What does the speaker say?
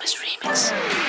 Christmas remix.